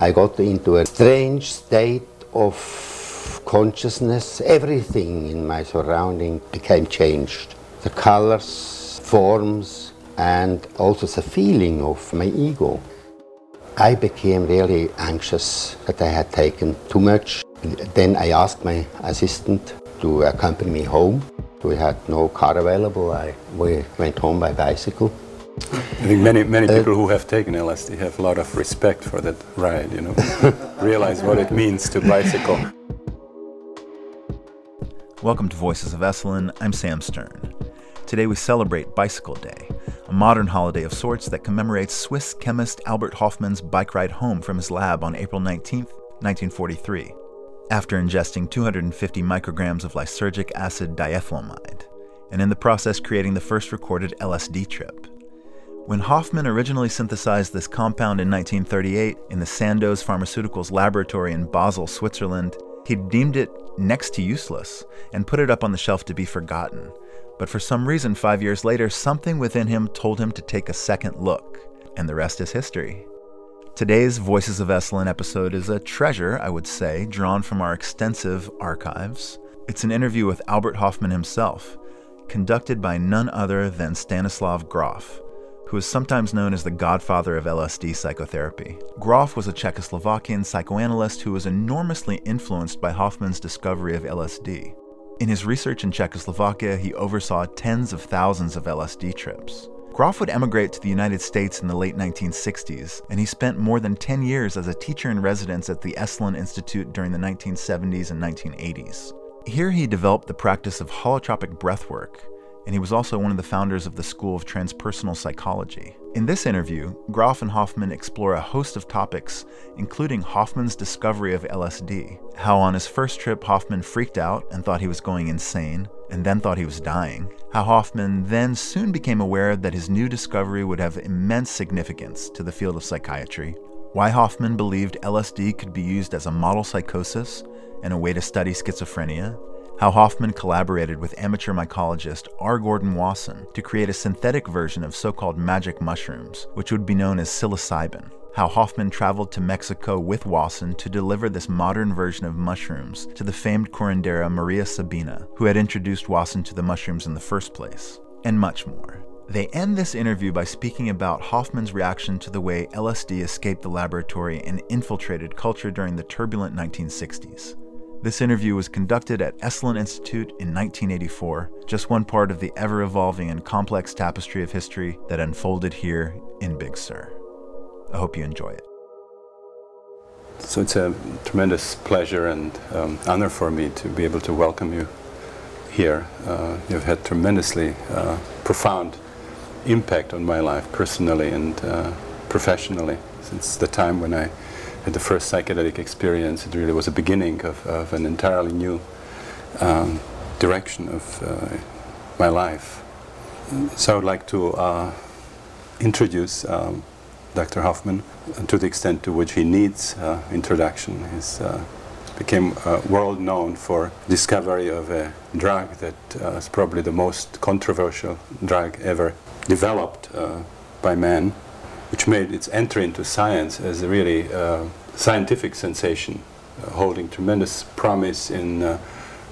I got into a strange state of consciousness. Everything in my surrounding became changed. The colors, forms, and also the feeling of my ego. I became really anxious that I had taken too much. Then I asked my assistant to accompany me home. We had no car available. I, we went home by bicycle. I think many many uh, people who have taken LSD have a lot of respect for that ride. You know, realize what it means to bicycle. Welcome to Voices of Esalen. I'm Sam Stern. Today we celebrate Bicycle Day, a modern holiday of sorts that commemorates Swiss chemist Albert Hofmann's bike ride home from his lab on April 19, 1943 after ingesting 250 micrograms of lysergic acid diethylamide, and in the process creating the first recorded LSD trip. When Hofmann originally synthesized this compound in 1938 in the Sandoz Pharmaceuticals laboratory in Basel, Switzerland, he deemed it next to useless and put it up on the shelf to be forgotten. But for some reason, five years later, something within him told him to take a second look, and the rest is history. Today's Voices of Esalen episode is a treasure, I would say, drawn from our extensive archives. It's an interview with Albert Hofmann himself, conducted by none other than Stanislav Grof, who is sometimes known as the godfather of LSD psychotherapy. Grof was a Czechoslovakian psychoanalyst who was enormously influenced by Hofmann's discovery of LSD. In his research in Czechoslovakia, he oversaw tens of thousands of LSD trips. Grof would emigrate to the United States in the late 1960s, and he spent more than 10 years as a teacher in residence at the Esalen Institute during the 1970s and 1980s. Here he developed the practice of holotropic breathwork, and he was also one of the founders of the School of Transpersonal Psychology. In this interview, Grof and Hofmann explore a host of topics, including Hofmann's discovery of LSD, how on his first trip Hofmann freaked out and thought he was going insane, and then thought he was dying, how Hofmann then soon became aware that his new discovery would have immense significance to the field of psychiatry, why Hofmann believed LSD could be used as a model psychosis and a way to study schizophrenia, how Hofmann collaborated with amateur mycologist R. Gordon Wasson to create a synthetic version of so called magic mushrooms, which would be known as psilocybin. How Hofmann traveled to Mexico with Wasson to deliver this modern version of mushrooms to the famed curandera Maria Sabina, who had introduced Wasson to the mushrooms in the first place, and much more. They end this interview by speaking about Hofmann's reaction to the way LSD escaped the laboratory and infiltrated culture during the turbulent 1960s. This interview was conducted at Esalen Institute in 1984, just one part of the ever evolving and complex tapestry of history that unfolded here in Big Sur. I hope you enjoy it. So it's a tremendous pleasure and um, honor for me to be able to welcome you here. Uh, you've had tremendously uh, profound impact on my life personally and uh, professionally since the time when I the first psychedelic experience, it really was a beginning of, of an entirely new um, direction of uh, my life. So I would like to uh, introduce um, Dr. Hofmann to the extent to which he needs uh, introduction. He uh, became uh, world known for discovery of a drug that uh, is probably the most controversial drug ever developed by man which made its entry into science as really uh, scientific sensation, uh, holding tremendous promise in uh,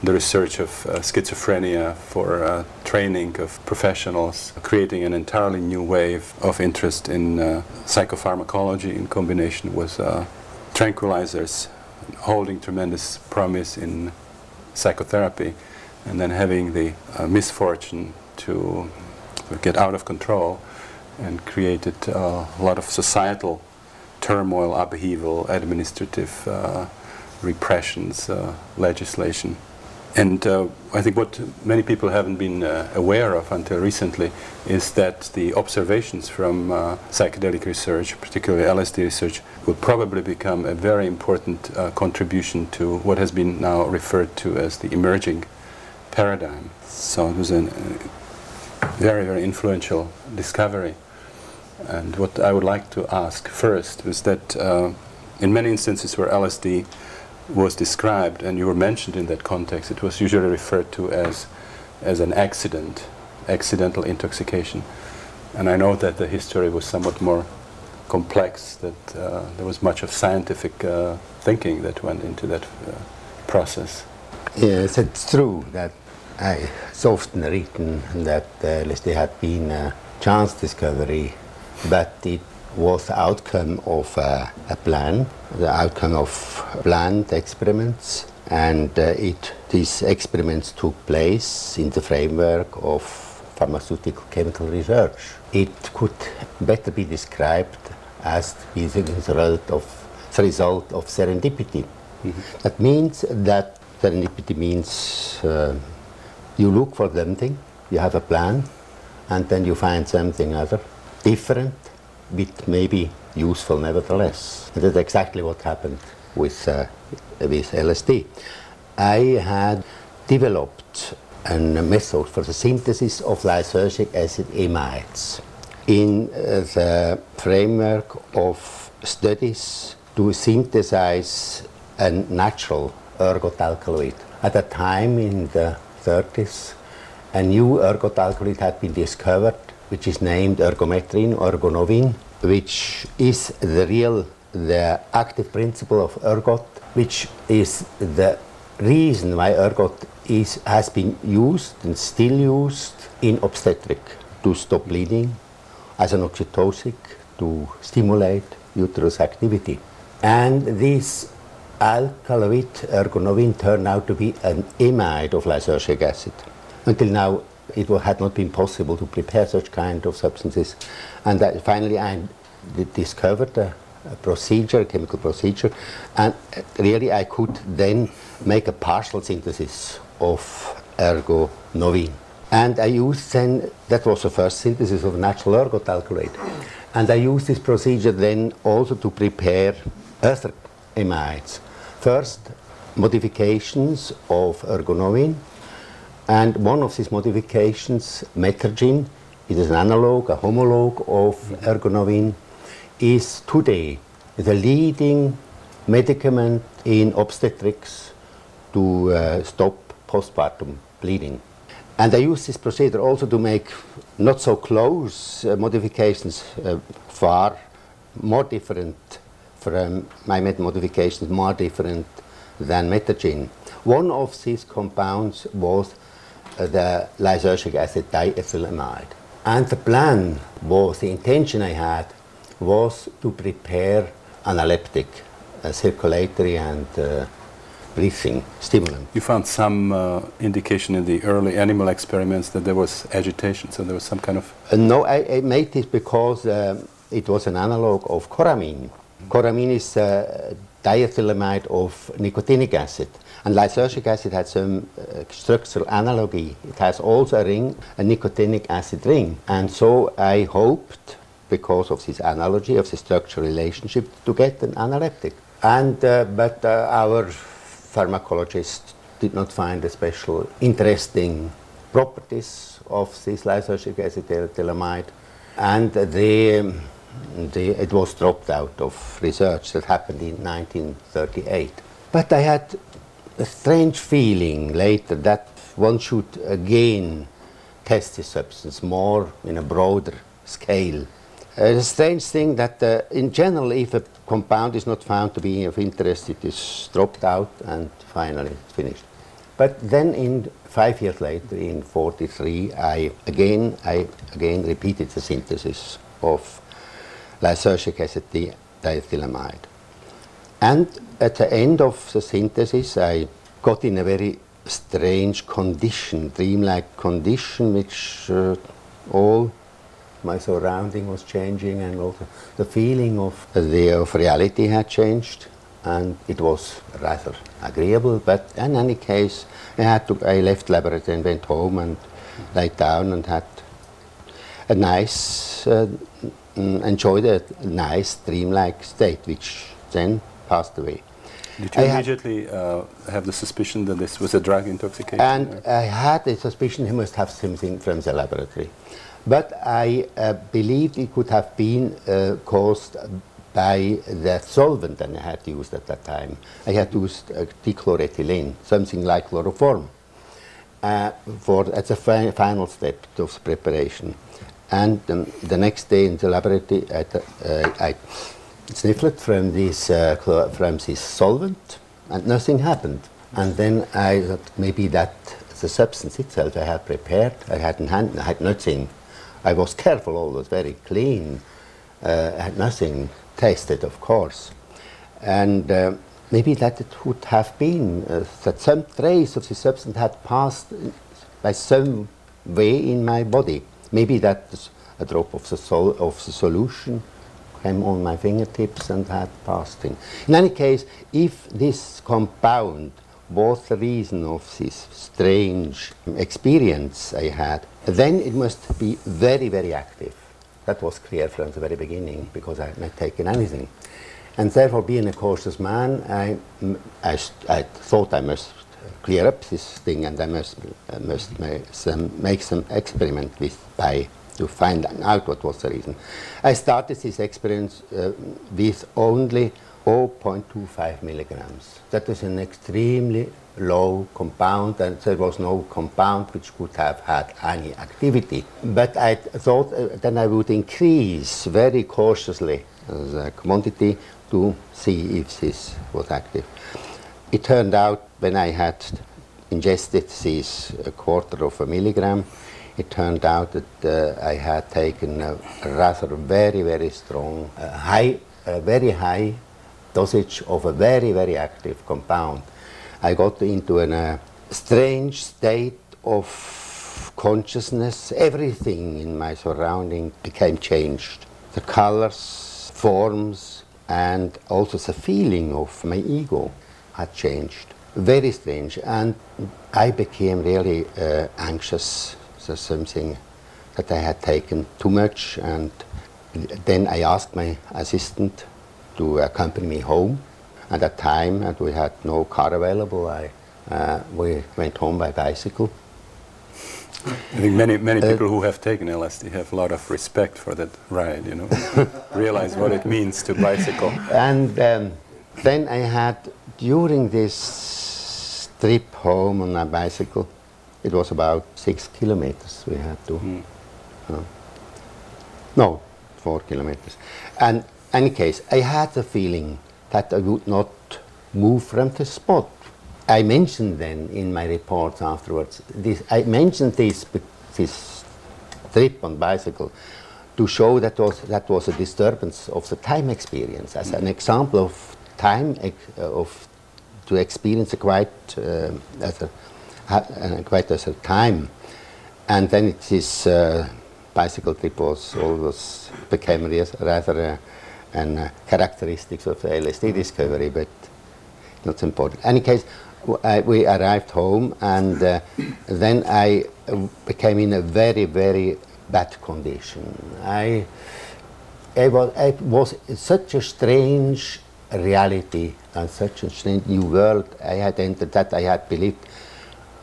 the research of uh, schizophrenia for uh, training of professionals, creating an entirely new wave of interest in uh, psychopharmacology in combination with tranquilizers, holding tremendous promise in psychotherapy, and then having the misfortune to get out of control and created uh, a lot of societal turmoil, upheaval, administrative uh, repressions, uh, legislation. And uh, I think what many people haven't been uh, aware of until recently is that the observations from uh, psychedelic research, particularly LSD research, will probably become a very important contribution to what has been now referred to as the emerging paradigm. So it was a very, very influential discovery. And what I would like to ask first is that uh, in many instances where LSD was described and you were mentioned in that context, it was usually referred to as, as an accident, accidental intoxication. And I know that the history was somewhat more complex that uh, there was much of scientific uh, thinking that went into that uh, process. Yes, it's true that I so often written that uh, there had been a chance discovery, but it was the outcome of uh, a plan, the outcome of planned experiments, and uh, it, these experiments took place in the framework of pharmaceutical chemical research. It could better be described as being the result of, the result of serendipity. Mm-hmm. That means that serendipity means uh, you look for something, you have a plan, and then you find something other, different, but maybe useful nevertheless. And that's exactly what happened with, uh, with LSD. I had developed a method for the synthesis of lysergic acid amides in uh, the framework of studies to synthesize a natural ergot alkaloid. At the time in the 30s, a new ergot alkaloid had been discovered which is named ergometrin, ergonovin, which is the real, the active principle of ergot, which is the reason why ergot is, has been used and still used in obstetric to stop bleeding, as an oxytocic to stimulate uterus activity. And this alkaloid ergonovin turned out to be an amide of lysergic acid. Until now, it had not been possible to prepare such kind of substances. And finally I discovered a, a, procedure, a chemical procedure, and uh, really I could then make a partial synthesis of ergonovin. And I used then, that was the first synthesis of natural ergot alkaloid. And I used this procedure then also to prepare other amides. First, modifications of ergonovin, and one of these modifications, metergin, it is an analog, a homologue of ergonovin, is today the leading medicament in obstetrics to uh, stop postpartum bleeding. And I use this procedure also to make not so close uh, modifications, uh, far more different from my modifications, more different than metergin. One of these compounds was the lysergic acid diethylamide. And the plan was, the intention I had, was to prepare analeptic, a circulatory and uh, breathing stimulant. You found some uh, indication in the early animal experiments that there was agitation, so there was some kind of... Uh, no, I, I, made this because uh, it was an analog of coramine. Coramine is a diethylamide of nicotinic acid. And lysergic acid has some uh, structural analogy. It has also a ring, a nicotinic acid ring. And so I hoped, because of this analogy of the structural relationship, to get an analeptic. And, uh, but uh, our pharmacologist did not find a special interesting properties of this lysergic acid diethylamide. And the, it was dropped out of research that happened in 1938. But I had a strange feeling later that one should again test the substance more in a broader scale. Uh, it's a strange thing that uh, in general if a compound is not found to be of interest it is dropped out and finally finished. But then in five years later in 43 I again, I again repeated the synthesis of lysergic acid diethylamide. And at the end of the synthesis, I got in a very strange condition, dreamlike condition, which uh, all my surrounding was changing and also the feeling of the of reality had changed and it was rather agreeable but in any case I had to I left laboratory and went home and lay down and had a nice uh, enjoyed a nice dreamlike state which then passed away. Did you I immediately uh, have the suspicion that this was a drug intoxication? And or? I had the suspicion he must have something from the laboratory. But I uh, believed it could have been uh, caused by the solvent that I had used at that time. I had used uh, dichloroethylene, something like chloroform, uh, for, as a fi final step of preparation. And um, the next day in the laboratory, I, uh, I sniffed from this, uh, from this solvent, and nothing happened. And then I thought maybe that the substance itself I had prepared, I hadn't hand, I had nothing. I was careful, always very clean. Uh, I had nothing tasted, of course. And uh, maybe that it would have been uh, that some trace of the substance had passed by some way in my body. Maybe that a drop of the, sol- of the solution came on my fingertips and had passed in. In any case, if this compound was the reason of this strange experience I had, then it must be very, very active. That was clear from the very beginning because I had not taken anything. And therefore, being a cautious man, I, I, I thought I must clear up this thing and I must, I must make, some, make some experiment with by to find out what was the reason. I started this experiment uh, with only 0.25 milligrams. That is an extremely low compound, and there was no compound which could have had any activity. But I thought uh, then I would increase very cautiously the quantity to see if this was active. It turned out when I had ingested this a quarter of a milligram, it turned out that uh, I had taken a rather very, very strong, uh, high, very high dosage of a very, very active compound. I got into a uh, strange state of consciousness. Everything in my surrounding became changed. The colors, forms, and also the feeling of my ego had changed. Very strange. And I became really uh, anxious. So something that I had taken too much. And then I asked my assistant to accompany me home. At that time, and we had no car available, I, uh, we went home by bicycle. I think many many uh, people who have taken LSD have a lot of respect for that ride. You know, realize what it means to bicycle. And um, then I had during this trip home on a bicycle, it was about six kilometers we had to. Mm. Uh, no, four kilometers. And any case, I had the feeling that I would not move from the spot. I mentioned then in my reports afterwards, this, I mentioned this, this trip on bicycle to show that was, that was a disturbance of the time experience as an example of time uh, of to experience a quite uh, as a uh, quite as a time, and then it is uh, bicycle trip was always became rather a uh, characteristics of the LSD discovery, but not important. Any case, I, we arrived home, and then I became in a very, very bad condition. I, I was, it was such a strange reality and such a strange new world I had entered that I had believed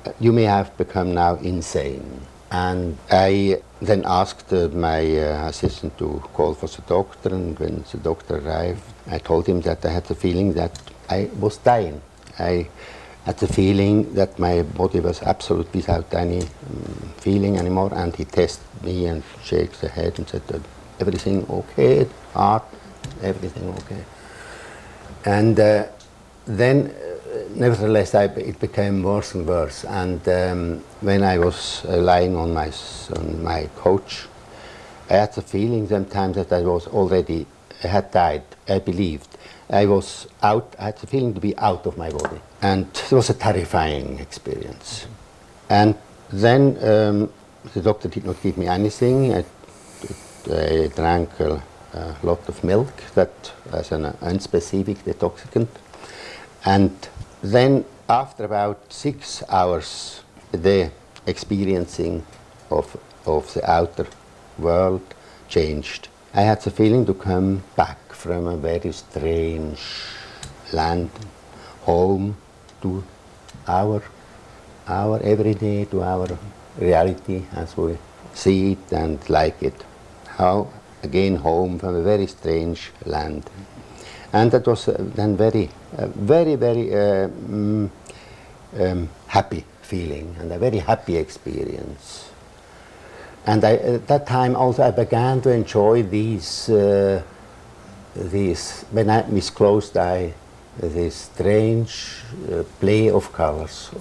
uh, you may have become now insane. And I then asked uh, my uh, assistant to call for the doctor, and when the doctor arrived, I told him that I had the feeling that I was dying. I had the feeling that my body was absolutely without any um, feeling anymore, and he tested me and shakes the head and said, everything okay, heart, everything okay. And uh, then nevertheless, I, it became worse and worse. And um, when I was uh, lying on my, on my couch, I had the feeling sometimes that I was already, had died, I believed. I was out, I had the feeling to be out of my body. And it was a terrifying experience. And then um, the doctor did not give me anything. I, I drank a, a, lot of milk that as an unspecific detoxicant. And then, after about six hours, the experiencing of, of the outer world changed. I had the feeling to come back from a very strange land, home, to our, our everyday, to our reality as we see it and like it. How, again, home from a very strange land. And that was uh, then very, uh, very, very uh, mm, um, happy feeling and a very happy experience. And I, at that time also I began to enjoy these, uh, these when I with closed eye, this strange uh, play of colors.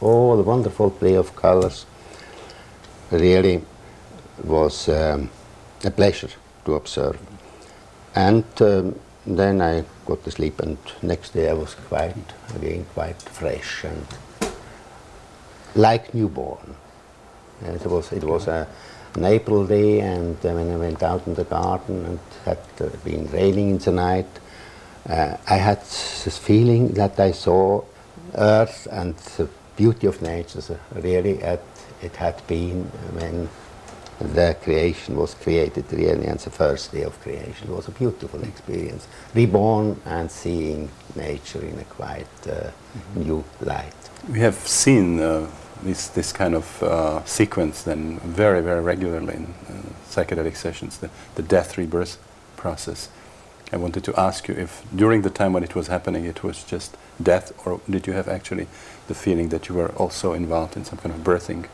Oh, the wonderful play of colors. Really was um, a pleasure to observe. And um, then I got to sleep, and next day I was quite again quite fresh and like newborn. It was it was a, an April day, and uh, when I went out in the garden and had uh, been raining in the night, uh, I had this feeling that I saw Earth and the beauty of nature really at it had been when the creation was created really and the first day of creation it was a beautiful experience reborn and seeing nature in a quite uh, mm-hmm. new light we have seen uh, this, this kind of uh, sequence then very very regularly in uh, psychedelic sessions the, the death rebirth process I wanted to ask you if during the time when it was happening it was just death or did you have actually the feeling that you were also involved in some kind of birthing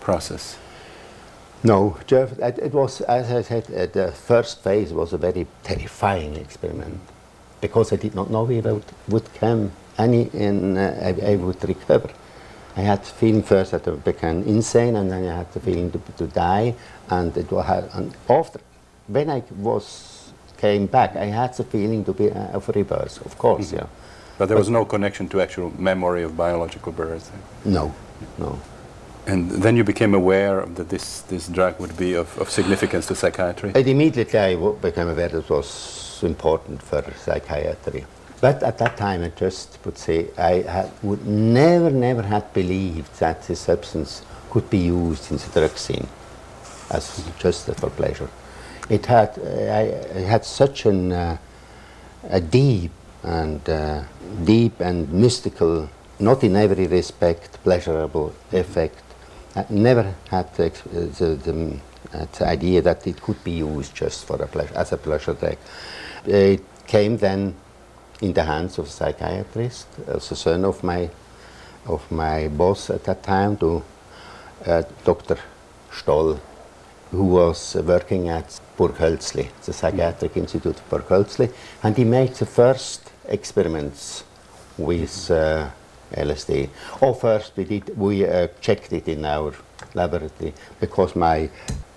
process? No, Jeff, it was, as I said, uh, the first phase was a very terrifying experiment because I did not know if I would, would come any and uh, I, I, would recover. I had the feeling first that I became insane and then I had the feeling to, to die and it was, and after, when I was, came back, I had the feeling to be uh, of rebirth, of course, mm -hmm. yeah. But there but was no connection to actual memory of biological birth? No, no. And then you became aware that this, this drug would be of, of significance to psychiatry? And immediately I became aware that it was important for psychiatry. But at that time, I just would say I would never, never had believed that this substance could be used in the drug scene as just for pleasure. It had, uh, I, it had such an, uh, a deep and uh, deep and mystical, not in every respect pleasurable effect I never had the, the, the, uh, the, idea that it could be used just for a pleasure, as a pleasure drug. It came then in the hands of a psychiatrist, as a son of my, of my boss at that time, to uh, Dr. Stoll, who was working at Burghölzli, the Psychiatric Institute of Burghölzli, and he made the first experiments with uh, LSD. Oh, first we did we uh, checked it in our laboratory because my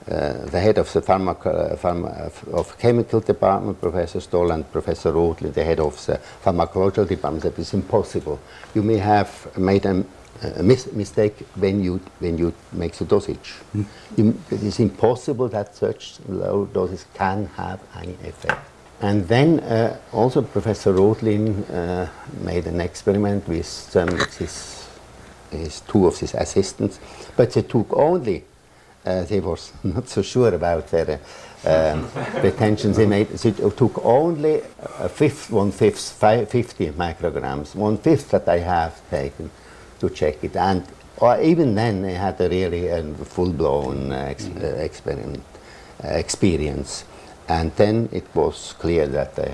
uh, the head of the pharma, uh, pharma of chemical department, Professor Stoll, and Professor Rothlin, the head of the pharmacological department, said it's impossible. You may have made a, a mis mistake when you when you make the dosage. Mm. You, it is impossible that such low doses can have any effect. And then uh, also Professor Rothlin uh, made an experiment with um, his, his, two of his assistants, but they took only, uh, they were not so sure about their um, pretensions, they, made, they took only a fifth, one fifth, five, 50 micrograms, one fifth that I have taken to check it. And or even then, they had a really uh, full-blown uh, ex uh, experiment experience. And then it was clear that, uh,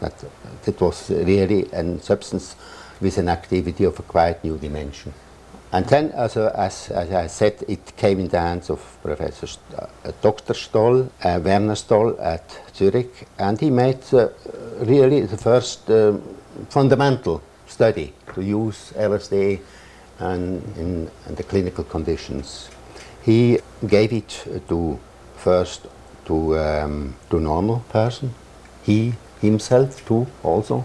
that it was really a substance with an activity of a quite new dimension. And then, also, as, as I said, it came in the hands of Professor St uh, Dr. Stoll, uh, Werner Stoll at Zurich, and he made uh, really the first uh, fundamental study to use LSD and in, in, the clinical conditions. He gave it to first to, um, to normal person. He himself too also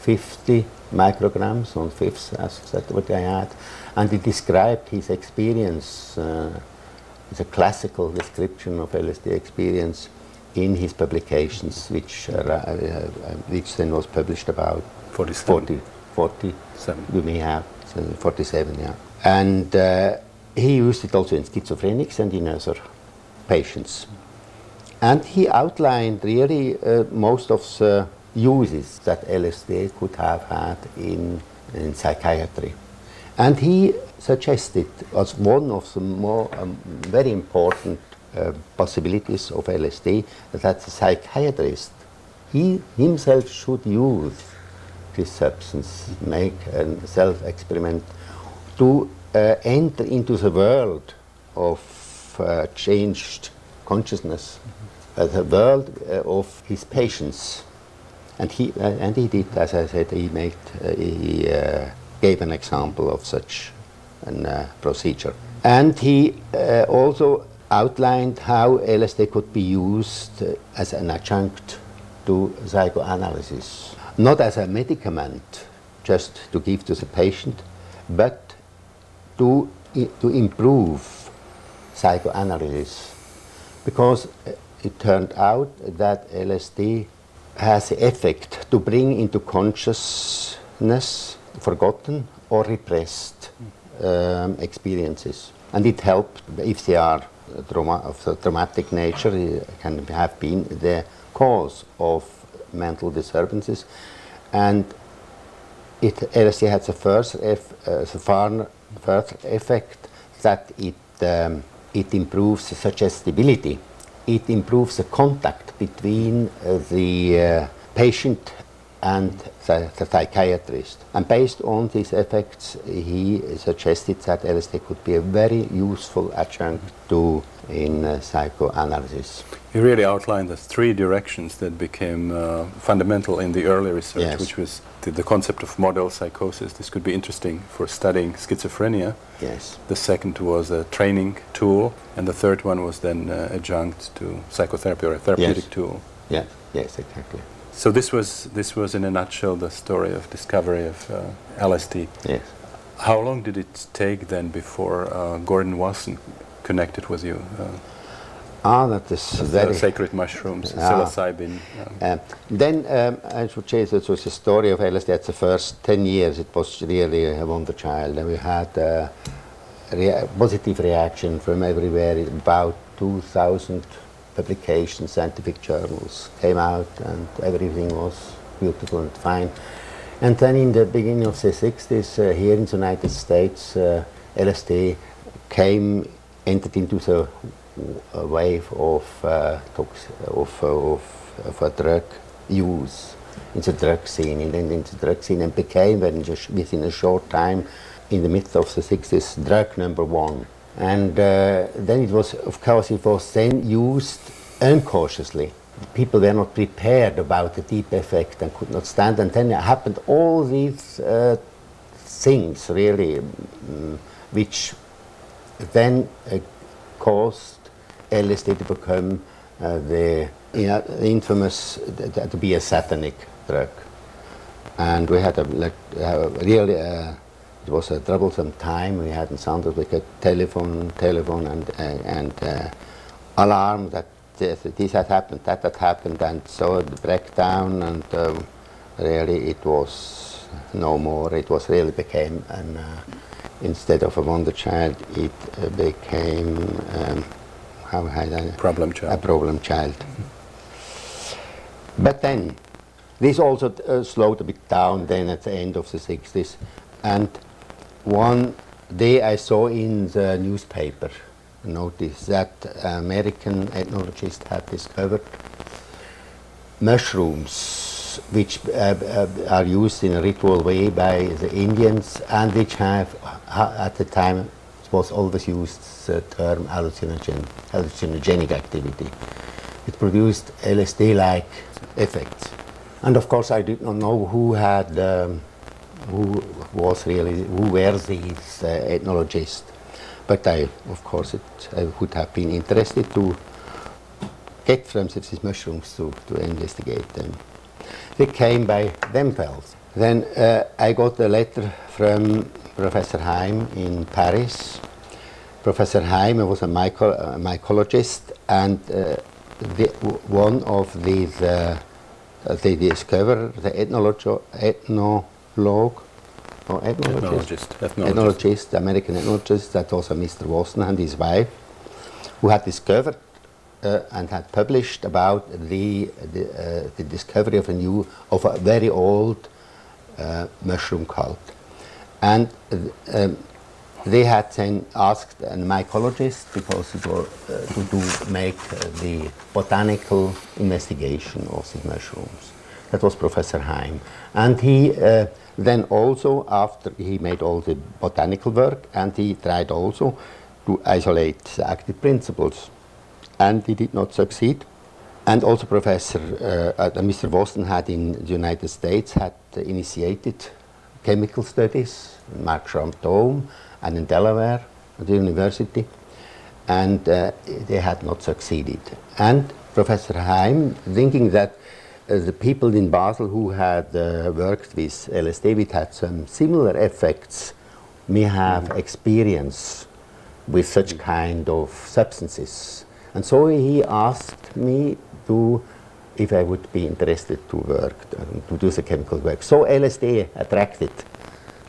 50 micrograms on fifth as that what I had. And he described his experience, uh, it's a classical description of LSD experience in his publications, which, uh, uh, which then was published about 47. 40, 47. we may have, 47, yeah. And uh, he used it also in schizophrenics and in other patients. And he outlined really uh, most of the uses that LSD could have had in, in psychiatry. And he suggested as one of the more um, very important uh, possibilities of LSD that the psychiatrist, he himself should use this substance, make a self-experiment to uh, enter into the world of uh, changed consciousness, the world uh, of his patients. And he, uh, and he did, as I said, he, made, uh, he gave an example of such a procedure. And he also outlined how LSD could be used as an adjunct to psychoanalysis. Not as a medicament, just to give to the patient, but to, to improve psychoanalysis. Because it turned out that LSD has the effect to bring into consciousness forgotten or repressed um, experiences. And it helped if they are trauma, of the traumatic nature, it can have been the cause of mental disturbances. And it LSD has the first, uh, the far, first effect that it, um, it improves suggestibility. It improves the contact between uh, the uh, patient and the, the psychiatrist. And based on these effects, he suggested that LSD could be a very useful adjunct to in uh, psychoanalysis. You really outlined the three directions that became uh, fundamental in the early research, Yes. which was the, the concept of model psychosis. This could be interesting for studying schizophrenia. Yes. The second was a training tool, and the third one was then uh, adjunct to psychotherapy or a therapeutic Yes. tool. Yes. Yes. Exactly. So this was this was in a nutshell the story of discovery of uh, LSD. Yes. How long did it take then before uh, Gordon Wasson connected with you? Uh, Ah, that is the very sacred mushrooms, Ah. psilocybin. Um, then um, I should say that was the story of LSD. At the first 10 years, it was really a wonder child. And we had uh, rea- positive reaction from everywhere. About 2,000 publications, scientific journals came out, and everything was beautiful and fine. And then in the beginning of the 60s, uh, here in the United States, uh, LSD came, entered into the wave of, uh, of, uh, of, of a drug use in the drug scene, in, in, in the drug scene, and became, within a short time, in the midst of the 60s, drug number one. And uh, then it was, of course, it was then used uncautiously. People were not prepared about the deep effect and could not stand. And then it happened all these uh, things, really, mm, which then uh, caused LSD to become uh, the you know, infamous, to be a satanic drug. And we had a, like, uh, really, uh, it was a troublesome time. We hadn't sounded like a telephone, telephone and, uh, and uh, alarm that this, had happened, that had happened, and so the breakdown, and um, really it was no more. It was really became an, uh, instead of a wonder child, it uh, became, um, how had I, Problem child. a problem child. But then, this also uh, slowed a bit down then at the end of the 60s. And one day I saw in the newspaper a notice that American ethnologist had discovered mushrooms which uh, uh, are used in a ritual way by the Indians and which have, at the time, was always used the term hallucinogen, hallucinogenic activity. It produced LSD-like effects. And of course, I did not know who had, um, who was really, who were these uh, ethnologists. But I, of course, it, I would have been interested to get from these mushrooms to, to investigate them. They came by themselves. Then uh, I got a letter from Professor Heim in Paris. Professor Heim was a, myco- mycologist and uh, the, one of these, uh, they discovered the ethnologo- ethnologue, or ethnologist, Ethnologist. Ethnologist. ethnologist, American ethnologist, that was a Mr. Wasson and his wife, who had discovered and had published about the, the, uh, the discovery of a new, of a very old uh, mushroom cult. And uh, um, they had then asked a mycologist because it was uh, to do, make uh, the botanical investigation of these mushrooms. That was Professor Heim. And he uh, then also, after he made all the botanical work, and he tried also to isolate the active principles. And he did not succeed. And also Professor uh, uh, Mr. Wasson had in the United States had initiated chemical studies, Merck Dohme, and in Delaware at the university, and uh, they had not succeeded. And Professor Heim, thinking that uh, the people in Basel who had uh, worked with LSD, which had some similar effects, may have mm. experience with such kind of substances. And so he asked me to if I would be interested to work, um, to do the chemical work. So LSD attracted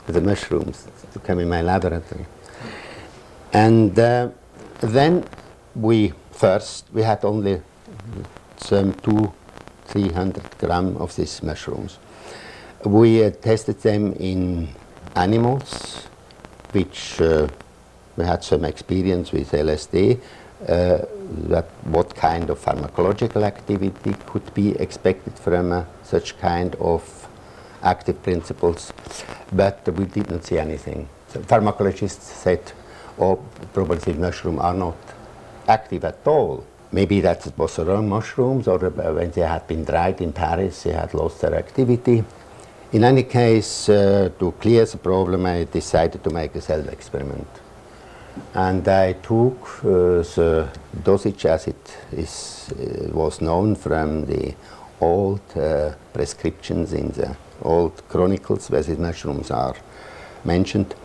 the mushrooms to come in my laboratory. And uh, then we first, we had only some two, three hundred gram of these mushrooms. We uh, tested them in animals, which uh, we had some experience with LSD uh, that what kind of pharmacological activity could be expected from uh, such kind of active principles, but we did not see anything. So pharmacologists said, oh, probably mushrooms are not active at all. Maybe that was wrong mushrooms, or when they had been dried in Paris, they had lost their activity. In any case, uh, to clear the problem, I decided to make a self-experiment and I took uh, the dosage as it is, uh, was known from the old uh, prescriptions in the old chronicles where these mushrooms are mentioned.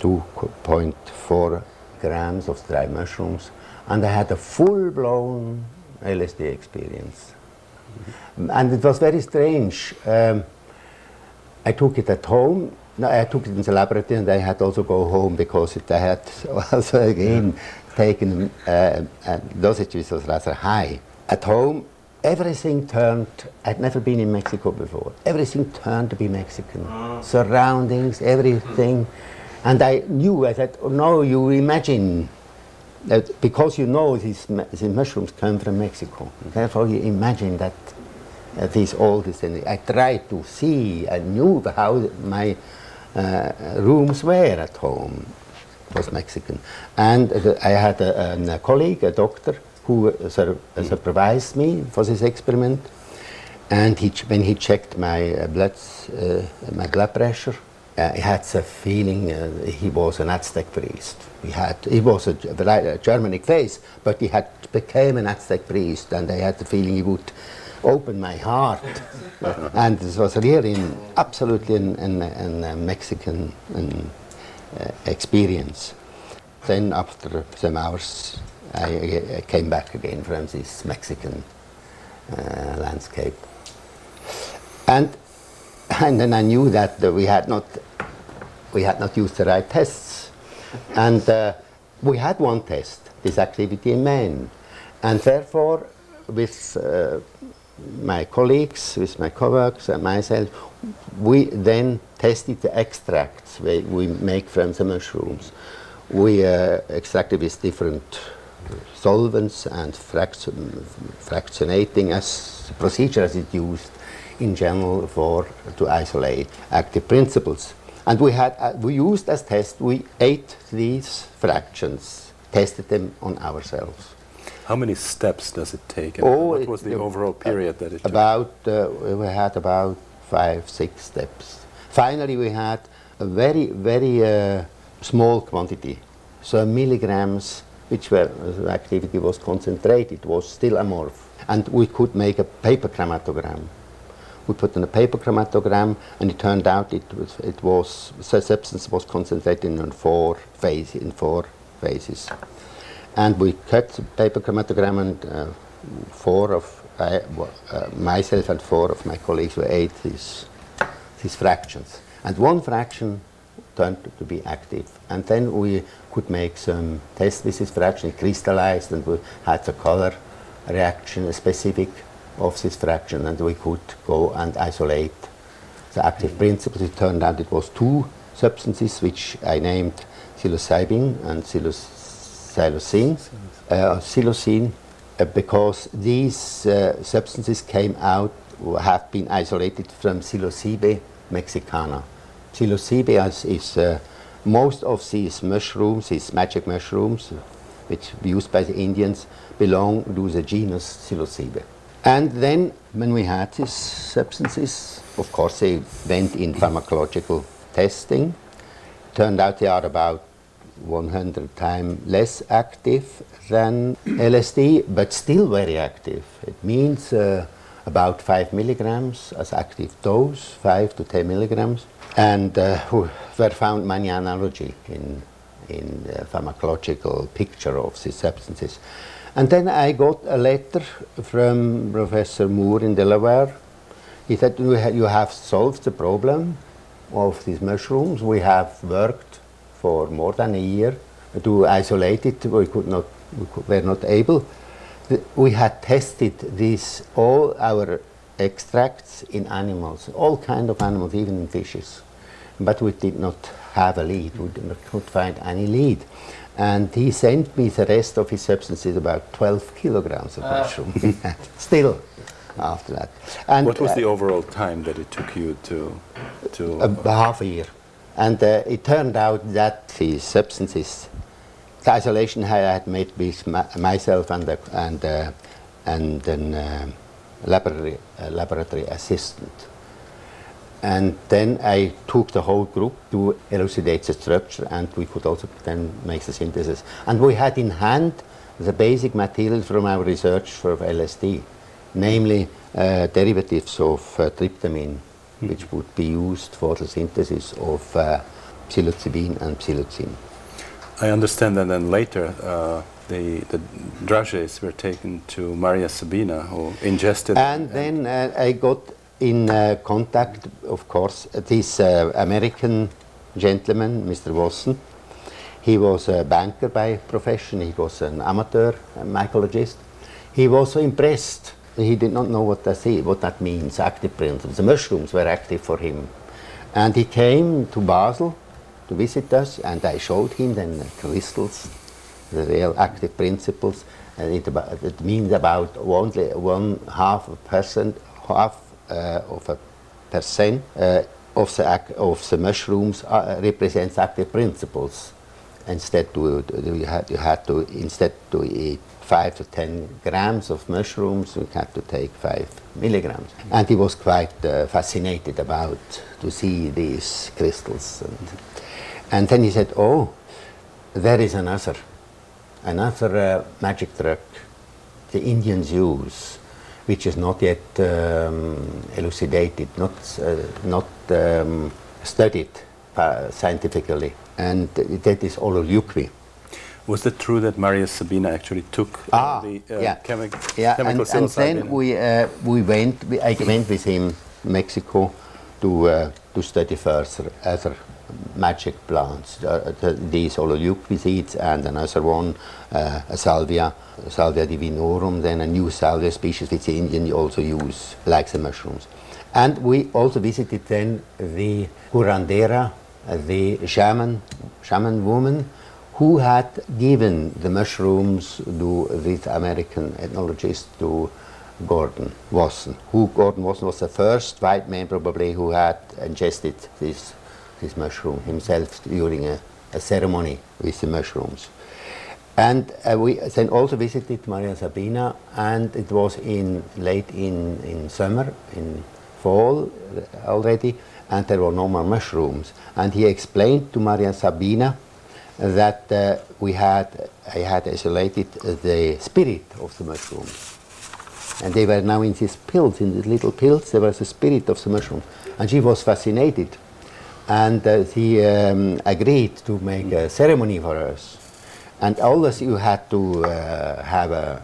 2.4 grams of dry mushrooms. And I had a full-blown LSD experience. Mm-hmm. and it was very strange. Um, I took it at home no, I took it in the laboratory and I had also go home because it, I had also again yeah. taken uh, a dosage which was rather high. At home, everything turned, I'd never been in Mexico before, everything turned to be Mexican. Oh. Surroundings, everything. And I knew, I said, oh, no, you imagine that because you know these, these mushrooms come from Mexico, therefore you imagine that uh, these all these things. I tried to see, I knew how my uh, rooms were at home. was Mexican. And uh, I had a, a, colleague, a doctor, who sur supervised me for this experiment. And he when he checked my uh, blood, uh, my blood pressure, uh, he had the feeling uh, he was an Aztec priest. He had he was a, a Germanic face, but he had became an Aztec priest, and I had the feeling he would opened my heart. and this was really an, absolutely an, an, an uh, Mexican an, uh, experience. Then after some hours, I, I, came back again from this Mexican uh, landscape. And, and then I knew that we had not, we had not used the right tests. And uh, we had one test, this activity in men. And therefore, with uh, my colleagues, with my co-workers and myself, we then tested the extracts we, we make from the mushrooms. We uh, extracted with different solvents and fraction, fractionating as procedure as it used in general for to isolate active principles. And we had uh, we used as test we ate these fractions, tested them on ourselves. How many steps does it take? And oh, what was the overall period that it took? About, uh, we had about five, six steps. Finally, we had a very, very uh, small quantity. So milligrams, which were, the activity was concentrated, was still amorph. And we could make a paper chromatogram. We put in a paper chromatogram, and it turned out it was, it was the substance was concentrated in four phases. In four phases and we cut the paper chromatogram and uh, four of uh, myself and four of my colleagues were ate these, these fractions. And one fraction turned to be active. And then we could make some tests with this fraction, it crystallized, and we had the color reaction, a specific of this fraction, and we could go and isolate the active principles. It turned out it was two substances which I named psilocybin and psilocybin psilocin, uh, psilocin uh, because these uh, substances came out, have been isolated from Psilocybe mexicana. Psilocybe is, is most of these mushrooms, these magic mushrooms, which used by the Indians, belong to the genus psilocybe. And then, when we had these substances, of course, they went in pharmacological testing. Turned out they are about 100 times less active than LSD, but still very active. It means uh, about 5 milligrams as active dose, 5 to 10 milligrams. And uh, found many analogy in, in the pharmacological picture of these substances. And then I got a letter from Professor Moore in Delaware. He said, you have solved the problem of these mushrooms. We have worked for more than a year to isolate it. We could not, we could, were not able. We had tested these, all our extracts in animals, all kind of animals, even in fishes. But we did not have a lead. We did not could find any lead. And he sent me the rest of his substances, about 12 kilograms of uh. mushroom. Still, after that. And what was uh, the overall time that it took you to? to uh, half a year. And uh, it turned out that the substances, the isolation I had made with my, myself and, the, and, uh, and an uh, laboratory, laboratory assistant and then I took the whole group to elucidate the structure, and we could also then make the synthesis. And we had in hand the basic material from our research for LSD, namely uh, derivatives of uh, tryptamine, mm. which would be used for the synthesis of uh, psilocybin and psilocin. I understand that then later uh, the, the dragees were taken to Maria Sabina, who ingested. And, and then uh, I got in uh, contact, of course, this uh, American gentleman, Mr. Wasson. He was a banker by profession. He was an amateur mycologist. He was impressed. He did not know what that, what that means, active principles. The mushrooms were active for him. And he came to Basel to visit us, and I showed him then the crystals, the real active principles. And it, it means about only one half a percent, half uh, of a percent uh, of the, of the mushrooms uh, represents active principles. Instead, to, you, had, you had to instead to eat five to ten grams of mushrooms, we had to take five milligrams. And he was quite uh, fascinated about to see these crystals. And, and then he said, "Oh, there is another, another uh, magic drug the Indians use." which is not yet um, elucidated, not, uh, not um, studied uh, scientifically, and that is ololiuqui. Was it true that Maria Sabina actually took ah, the uh, yeah. Chemi yeah, chemical and, and then we, uh, we went, we, I went with him Mexico to, uh, to study further other magic plants, uh, these seeds and another one, uh, a salvia, salvia divinorum, then a new salvia species which the Indian also use, like the mushrooms. And we also visited then the curandera, the shaman, shaman woman, who had given the mushrooms to this American ethnologist, to Gordon Wasson. Who Gordon Wasson was the first white man probably who had ingested this this mushroom himself during a, a ceremony with the mushrooms. And uh, we then also visited Maria Sabina, and it was in late in, in summer, in fall already, and there were no more mushrooms. And he explained to Maria Sabina that uh, we had, I had isolated the spirit of the mushroom. And they were now in these pills, in these little pills, there was the spirit of the mushroom. And she was fascinated and uh, he um, agreed to make a ceremony for us. And always you had to uh, have a,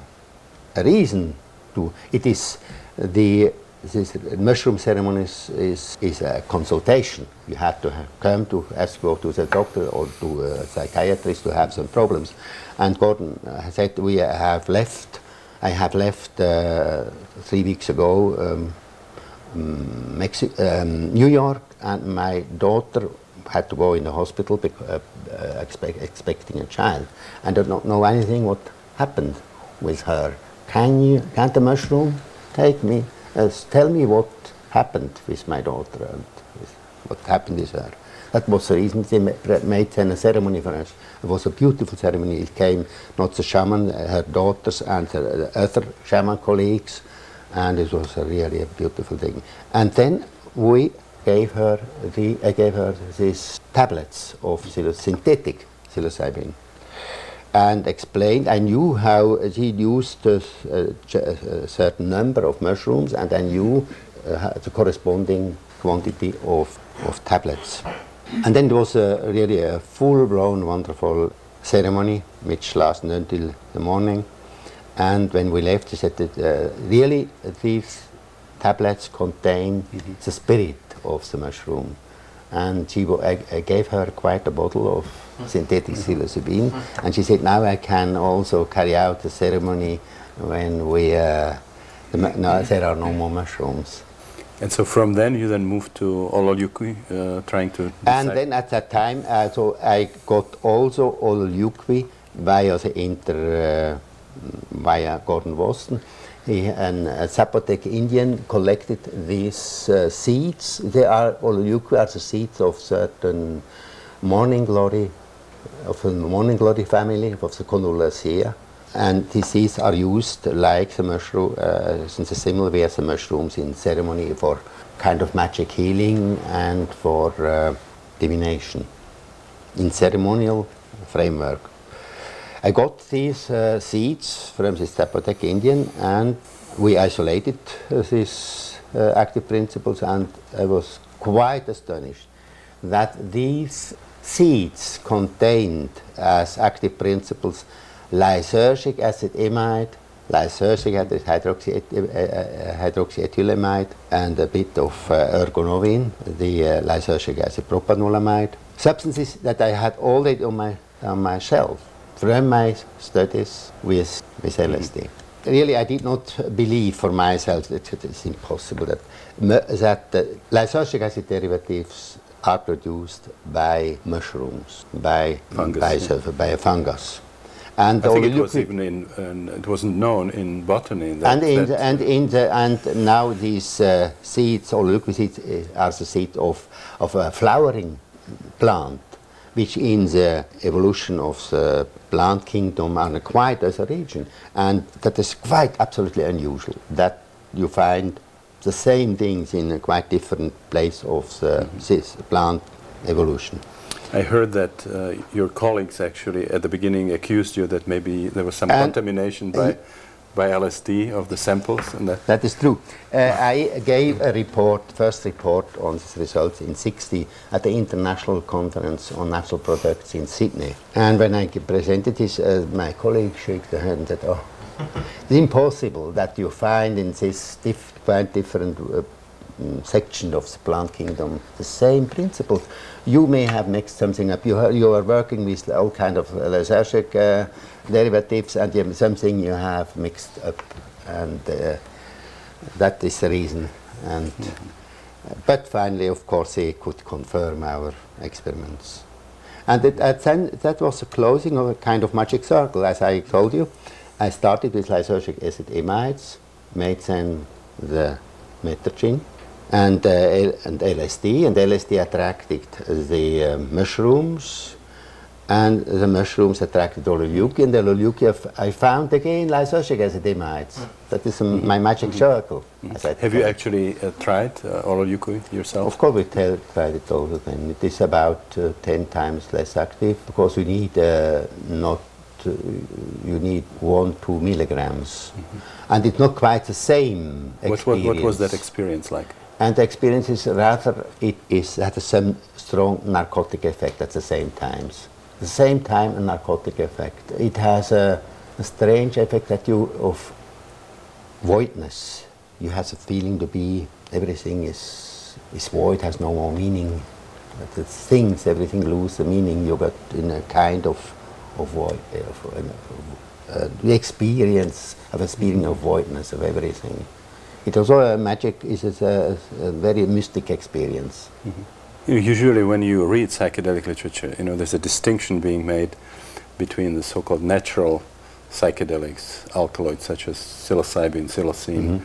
a, reason to. It is the this mushroom ceremony is, is a consultation. You have to have, come to ask go to the doctor or to a psychiatrist to have some problems. And Gordon uh, said we have left. I have left uh, three weeks ago. Um, Mexi um, New York, and my daughter had to go in the hospital uh, uh, expect, expecting a child. I do not know anything what happened with her. Can you, can the mushroom take me, tell me what happened with my daughter? And what happened is her. That was the reason they made then a ceremony for us. It was a beautiful ceremony. It came not the shaman, her daughters and her other shaman colleagues, and it was a really a beautiful thing. And then we gave her the, I gave her these tablets of synthetic psilocybin and explained. I knew how he used a, a, certain number of mushrooms, and I knew uh, the corresponding quantity of, of tablets. And then there was a, really a full-blown, wonderful ceremony, which lasted until the morning. And when we left, he said that uh, really these tablets contain mm-hmm. the spirit of the mushroom. And she, I, I gave her quite a bottle of synthetic psilocybin. And she said, now I can also carry out the ceremony when we, uh, the, no, there are no more mushrooms. And so from then you then moved to Ololiuqui, uh, trying to. And then at that time, uh, so I got also Ololiuqui via the inter, uh, via Gordon Wasson. A Zapotec Indian collected these uh, seeds. They are Ololiuqui are the seeds of certain morning glory of the morning glory family of the Convolvulaceae. And these seeds are used like the mushroom, uh, since the similar way as the mushrooms in ceremony for kind of magic healing and for uh, divination in ceremonial framework. I got these uh, seeds from this Zapotec Indian and we isolated uh, these uh, active principles and I was quite astonished that these seeds contained as active principles lysergic acid amide, lysergic acid hydroxy, uh, uh, hydroxyethylamide, and a bit of uh, ergonovin, the lysergic acid propanolamide. Substances that I had already on my, on my shelf from my studies with, with LSD. Really, I did not believe for myself that it is impossible that, that uh, lysergic acid derivatives are produced by mushrooms, by, fungus. by, by a fungus. And I think it was even in, it wasn't known in botany. That, and in the, and in the, and now these uh, seeds, ololiuqui seeds, uh, are the seed of of a flowering plant, which in the evolution of the plant kingdom are quite as a region, and that is quite absolutely unusual that you find the same things in a quite different place of the mm -hmm. plant evolution. I heard that uh, your colleagues actually at the beginning accused you that maybe there was some and contamination by, by LSD of the samples. And that, that is true. Uh, I gave a report, first report on these results in 60 at the International Conference on Natural Products in Sydney. And when I presented this, uh, my colleague shook the hand and said, oh, it's impossible that you find in this diff quite different uh, mm, section of the plant kingdom the same principles you may have mixed something up. You, you are working with all kind of lysergic uh, derivatives, and you something you have mixed up, and uh, that is the reason. And mm -hmm. but finally, of course, they could confirm our experiments. And it, then that was the closing of a kind of magic circle, as I told you. I started with lysergic acid amides, made then the Methergine, and, uh, and LSD, and LSD attracted the uh, mushrooms, and the mushrooms attracted the Ololiuqui, and the Ololiuqui I found again lysergic acid amides. Mm. That is um, my magic mm -hmm. circle. Mm -hmm. Have you actually uh, tried uh, Ololiuqui yourself? Of course, we tried it all the time. It is about uh, 10 times less active because you need uh, not uh, you need one, two milligrams. Mm -hmm. And it's not quite the same what, what, what was that experience like? And the experience is rather, it is has some strong narcotic effect at the same times. At the same time, a narcotic effect. It has a, a strange effect that you, of voidness. You have a feeling to be, everything is, is void, has no more meaning. The things, everything lose the meaning. You got in a kind of, of void, of, uh, the experience of a feeling of voidness of everything. It also a magic is a, a very mystic experience. Mm -hmm. Usually, when you read psychedelic literature, you know there's a distinction being made between the so-called natural psychedelics, alkaloids such as psilocybin, psilocin, mm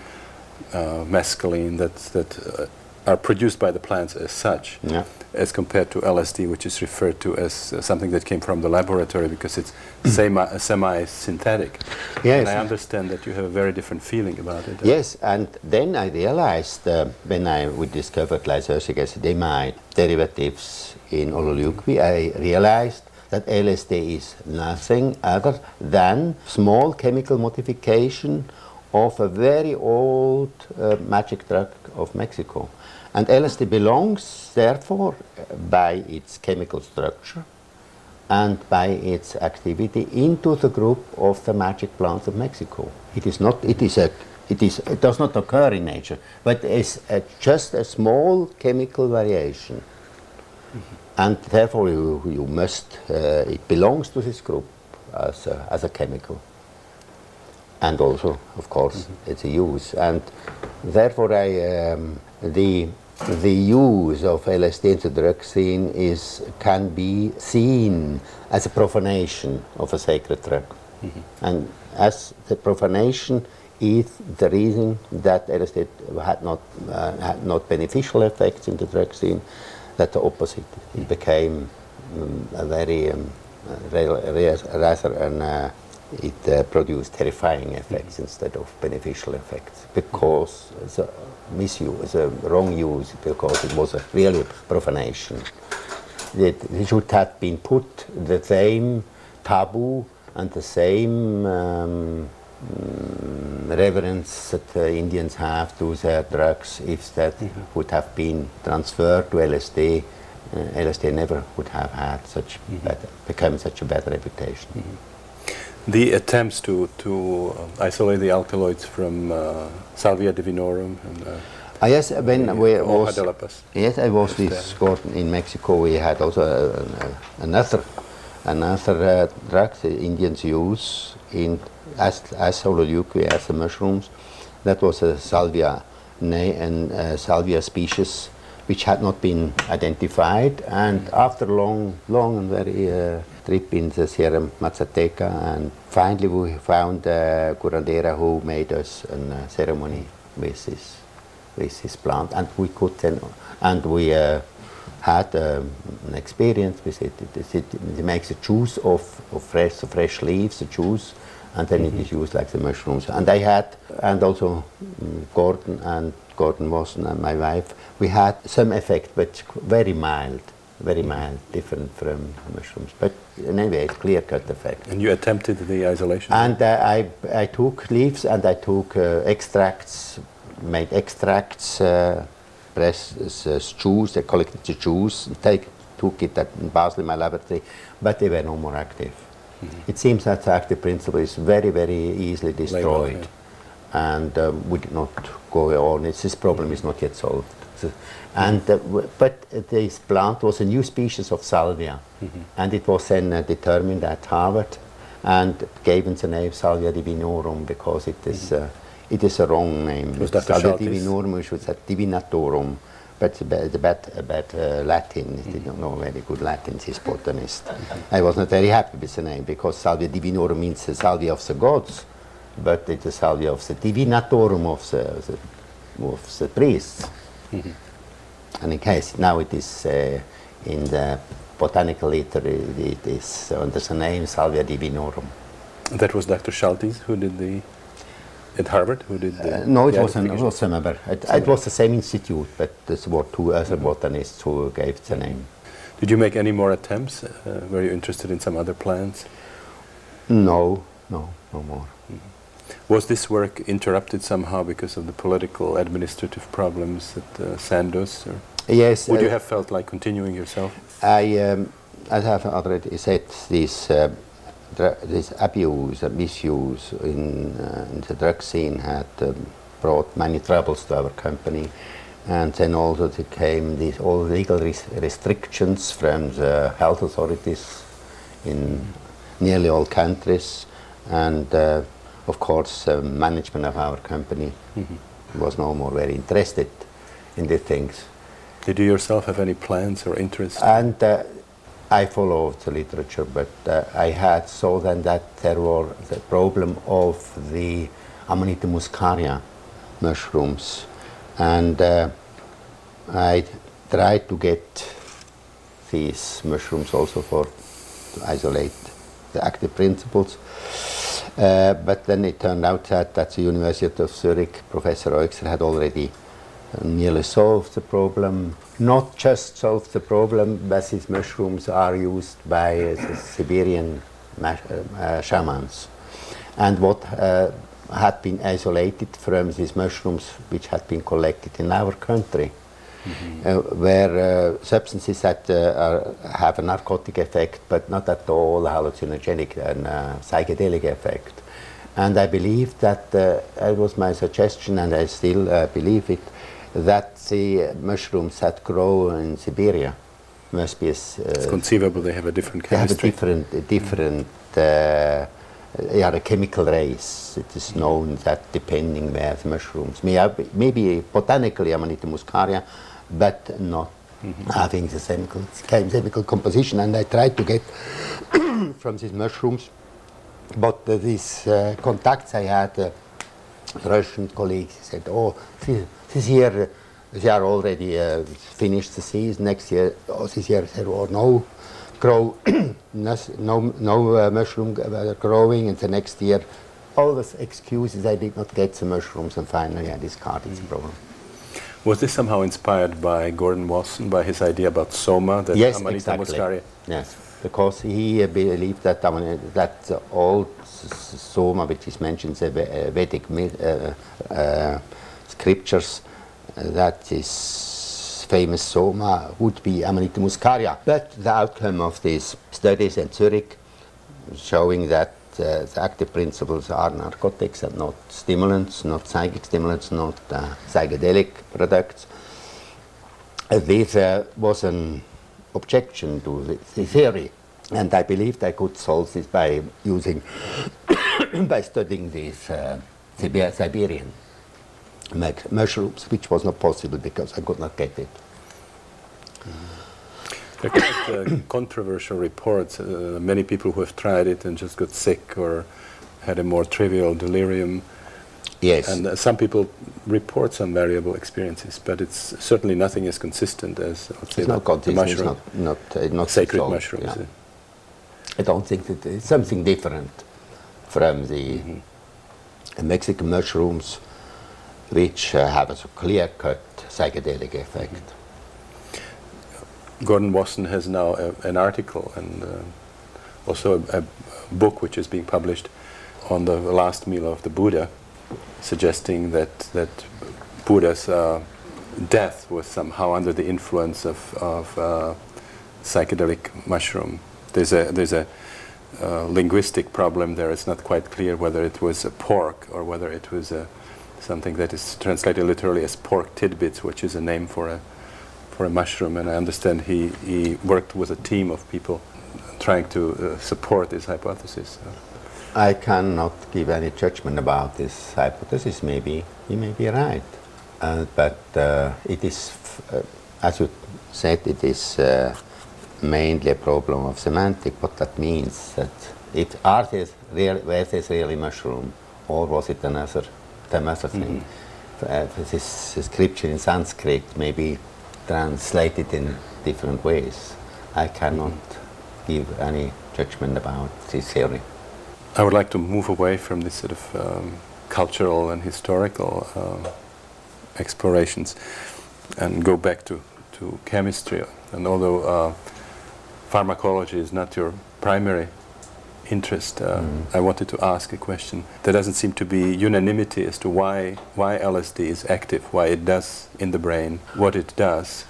-hmm. uh, mescaline, that that uh, are produced by the plants as such, Yeah. as compared to LSD, which is referred to as uh, something that came from the laboratory because it's semi, semi-synthetic. Yes. And I understand that you have a very different feeling about it. Yes, and then I realized uh, when I we discovered lysergic acid amide derivatives in ololiuqui, I realized that LSD is nothing other than small chemical modification of a very old uh, magic drug of Mexico. And LSD belongs, therefore, by its chemical structure and by its activity into the group of the magic plants of Mexico. It is not, it is a, it is, it does not occur in nature, but it's a, just a small chemical variation. And therefore you, you must, uh, it belongs to this group as a, as a chemical. And also, of course, it's use. And therefore I, um, the, the use of LSD in the drug scene is, can be seen as a profanation of a sacred drug. And as the profanation is the reason that LSD had not, uh, had not beneficial effects in the drug scene, that the opposite. It became um, a very, um, ra- ra- rather an, uh, it uh, produced terrifying effects instead of beneficial effects because the misuse, the wrong use, because it was a really profanation. It, it should have been put the same taboo and the same um, mm, reverence that the Indians have to their drugs if that would have been transferred to LSD. Uh, LSD never would have had such better, become such a bad reputation. The attempts to, to uh, isolate the alkaloids from uh, Salvia divinorum and uh, Ah, yes, when we was yes, I was with Gordon in Mexico. We had also uh, uh, another another uh, drug the Indians use in as as ololiuqui as the mushrooms. That was a salvia, and uh, salvia species which had not been identified. And after long, long and very trip in the Sierra Mazateca, and finally we found uh, curandera who made us a uh, ceremony with this with this plant, and we could then, and we uh, had um, an experience with it. It, it, it makes a juice of, of fresh, fresh leaves, a juice, and then it is used like the mushrooms. And I had, and also mm, Gordon and Gordon Wasson and my wife, we had some effect, but very mild, very mild, different from mushrooms. But anyway, it's clear cut effect. And you attempted the isolation? And uh, I, I took leaves and I took uh, extracts, made extracts, uh, press uh, juice, I collected the juice, take, took it at in Basel in my laboratory, but they were no more active. It seems that the active principle is very, very easily destroyed. And um, we did not go on. It's, this problem is not yet solved. So- and uh, but this plant was a new species of salvia, and it was then uh, determined at Harvard and given the name Salvia divinorum because it is uh, it is a wrong name. Salvia divinorum which was a divinatorum, but it's a bad, bad, bad uh, Latin. He didn't know very good Latin, this botanist. I was not very happy with the name because Salvia divinorum means the salvia of the gods, but it's salvia of the divinatorum of the, of the, of the priests. And in case now it is uh, in the botanical literature, it is under the name Salvia divinorum. That was Dr. Schultes who did the, at Harvard, who did the. Uh, no, it was, an, it was another. It, it was the same institute, but there were two other botanists who gave the name. Did you make any more attempts? Uh, were you interested in some other plants? No, no, no more. Was this work interrupted somehow because of the political administrative problems at uh, Sandoz? Or Yes, would uh, you have felt like continuing yourself? I, um, as I have already said, this, uh, this abuse and misuse in, uh, in the drug scene had um, brought many troubles to our company. And then also there came these all legal res- restrictions from the health authorities in nearly all countries. And uh, of course, uh, management of our company was no more very interested in these things. Did you yourself have any plans or interests? And uh, I followed the literature, but uh, I had saw then that there were the problem of the Amanita muscaria mushrooms, and uh, I tried to get these mushrooms also for to isolate the active principles. Uh, but then it turned out that at the University of Zurich, Professor Eugster had already uh, nearly solved the problem. Not just solved the problem, but these mushrooms are used by uh, the Siberian uh, uh, shamans. And what had been isolated from these mushrooms, which had been collected in our country, uh, where uh, substances that uh, are, have a narcotic effect, but not at all hallucinogenic and uh, psychedelic effect. And I believe that uh, it was my suggestion, and I still uh, believe it, that the mushrooms that grow in Siberia must be as, It's uh, conceivable they have a different they have a different, a different uh, they are a chemical race. It is known that depending where the mushrooms, may maybe botanically Amanita muscaria, but not having the same chemical, composition. And I tried to get from these mushrooms, but uh, these uh, contacts I had, uh, Russian colleagues said, oh, this, this year they are already uh, finished the season. Next year, oh, this year there were no grow, no, no, uh, mushroom uh, growing, and the next year, all those excuses I did not get the mushrooms, and finally I discarded the problem. Was this somehow inspired by Gordon Wasson, by his idea about soma, that yes, Amanita exactly. muscaria? Yes, because he uh, believed that mean, that the old s- s- soma, which is mentioned in the uh, Vedic uh, uh, scriptures, uh, that famous soma would be Amanita muscaria. But the outcome of these studies in Zurich, showing that uh, the active principles are narcotics and not stimulants, not psychic stimulants, not uh, psychedelic products. Uh, this uh, was an objection to the, the theory, and I believed I could solve this by using, by studying these uh, Siber- Siberian mushrooms, which was not possible because I could not get it. Are quite uh, controversial reports. Uh, many people who have tried it and just got sick or had a more trivial delirium. Yes, And uh, some people report some variable experiences, but it's certainly nothing as consistent as let's say it's not consistent, it's mushroom, not, not, uh, not sacred solved, mushrooms. yeah. I don't think that it's something different from the Mexican mushrooms, which uh, have a clear-cut psychedelic effect. Gordon Wasson has now a, an article and uh, also a, a book which is being published on the last meal of the Buddha, suggesting that that Buddha's uh, death was somehow under the influence of, of uh, psychedelic mushroom. There's a there's a uh, linguistic problem there. It's not quite clear whether it was a pork or whether it was a, something that is translated literally as pork tidbits, which is a name for a for a mushroom, and I understand he, he worked with a team of people trying to uh, support this hypothesis. I cannot give any judgment about this hypothesis. Maybe he may be right, uh, but uh, it is, f- uh, as you said, it is uh, mainly a problem of semantic. What that means that it are this real, were this really mushroom, or was it another, another thing? Uh, this scripture in Sanskrit may be translated in different ways. I cannot give any judgment about this theory. I would like to move away from this sort of um, cultural and historical uh, explorations and go back to, to chemistry. And although uh, pharmacology is not your primary interest, uh, I wanted to ask a question. There doesn't seem to be unanimity as to why, why LSD is active, why it does in the brain, what it does.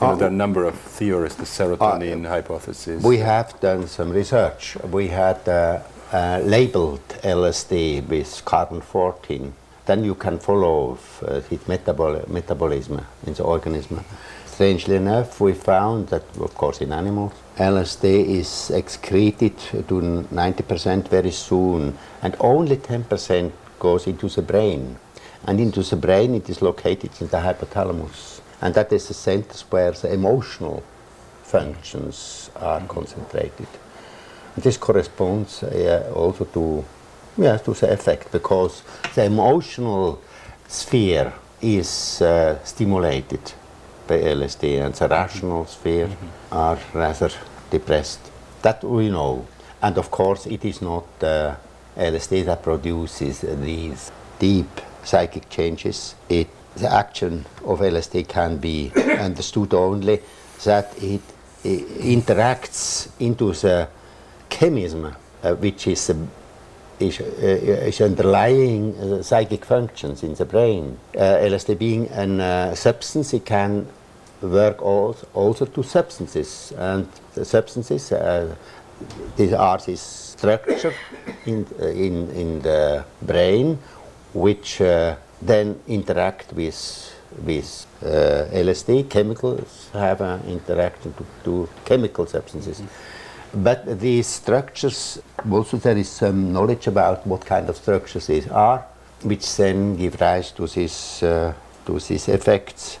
You know, Uh, there are a number of theories, the serotonin hypothesis. We have done some research. We had uh, uh, labeled LSD with carbon 14. Then you can follow uh, its metabol- metabolism in the organism. Strangely enough, we found that, of course, in animals, LSD is excreted to 90% very soon, and only 10% goes into the brain. And into the brain, it is located in the hypothalamus. And that is the center where the emotional functions are concentrated. And this corresponds uh, also to, yeah, to the effect because the emotional sphere is uh, stimulated by LSD, and the rational sphere are rather depressed. That we know. And of course, it is not uh, LSD that produces these deep psychic changes. It, the action of LSD can be understood only that it, it interacts into the chemism, uh, which is, uh, is, uh, is underlying psychic functions in the brain. Uh, LSD being a substance, it can work also, also to substances, and the substances these are this structure in, in, in the brain which uh, then interact with, with uh, LSD. Chemicals have an interaction to, to chemical substances. Mm-hmm. But these structures, also there is some knowledge about what kind of structures these are, which then give rise to, this, uh, to these effects.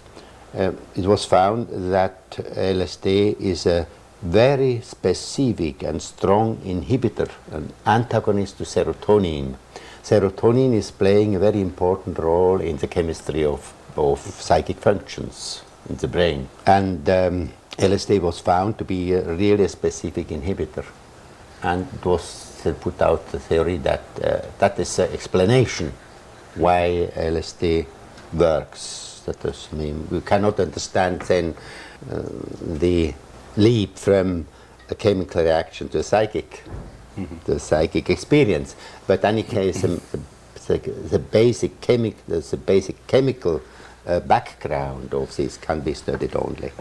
Uh, it was found that LSD is a very specific and strong inhibitor, an antagonist to serotonin. Serotonin is playing a very important role in the chemistry of, of psychic functions in the brain. And um, LSD was found to be a really specific inhibitor. And it was put out the theory that uh, that is the explanation why LSD works. That does mean we cannot understand then uh, the leap from a chemical reaction to a psychic, mm-hmm. to a psychic experience. But in any case, the, the, the, basic chemic, the basic chemical uh, background of this can be studied only,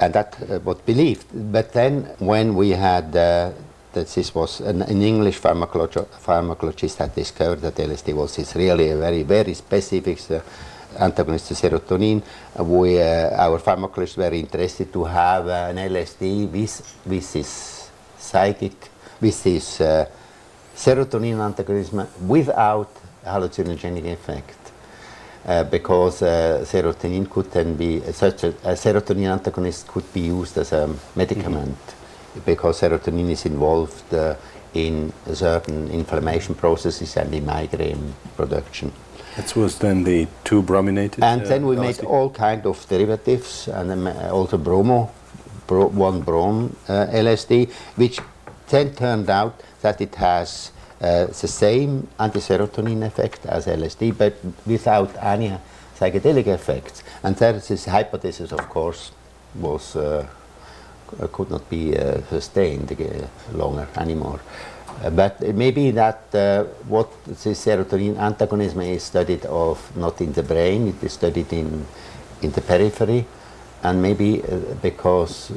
and that uh, was believed. But then, when we had uh, that this was an, an English pharmacologist had discovered that LSD was this really a very very specific uh, antagonist to serotonin. We, uh, our pharmacologists were interested to have uh, an LSD with, with this psychic, with this uh, serotonin antagonism without hallucinogenic effect. Uh, because uh, serotonin could then be such a, a, serotonin antagonist could be used as a medicament mm-hmm. because serotonin is involved uh, in certain inflammation processes and in migraine production. That was then the two brominated. And uh, then we LSD. made all kind of derivatives and also bromo, bro, one brom uh, LSD, which then turned out that it has uh, the same anti-serotonin effect as LSD, but without any psychedelic effects. And there, this hypothesis, of course, was uh, could not be uh, sustained uh, longer anymore. Uh, but maybe that uh, what the serotonin antagonism is studied of not in the brain, it is studied in, in the periphery, and maybe uh, because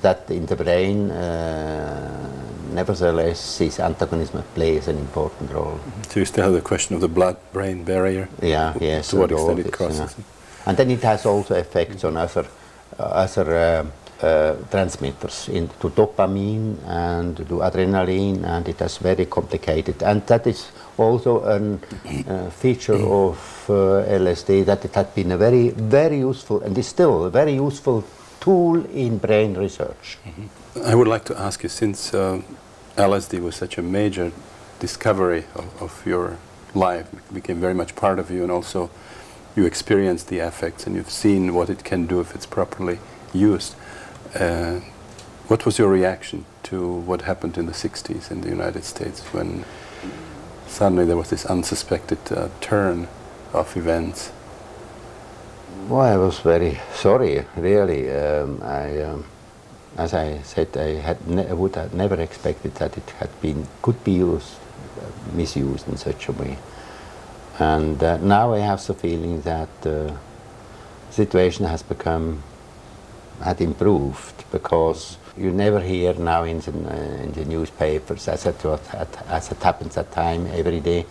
that in the brain, nevertheless, this antagonism plays an important role. So you still have the question of the blood-brain barrier? Yeah, yes. To what extent it crosses? Yeah. And then it has also effects on other, uh, other um, uh, transmitters into dopamine and to adrenaline, and it is very complicated. And that is also a uh, feature of uh, LSD that it had been a very, very useful and is still a very useful tool in brain research. Mm-hmm. I would like to ask you, since uh, LSD was such a major discovery of, of your life, became very much part of you, and also you experienced the effects and you've seen what it can do if it's properly used. Uh, what was your reaction to what happened in the 60s in the United States when suddenly there was this unsuspected uh, turn of events? Well, I was very sorry, really. Um, I, um, as I said, I had would have never expected that it had been could be used, uh, misused in such a way. And uh, now I have the feeling that the situation has become had improved because you never hear now in the, uh, in the newspapers, as it, as it happens at time every day,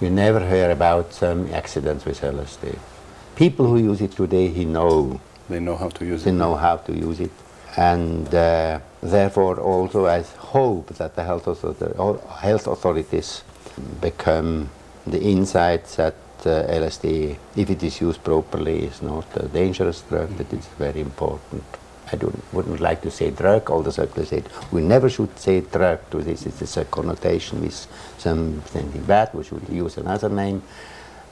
you never hear about some accidents with LSD. People who use it today, he know. They know how to use they it. They know how to use it. And uh, therefore also I hope that the health, health authorities become the insights that LSD, if it is used properly, is not a dangerous drug, -hmm. it's very important. I wouldn't like to say drug, although I said we never should say drug to this. It's a connotation with something bad. We should use another name.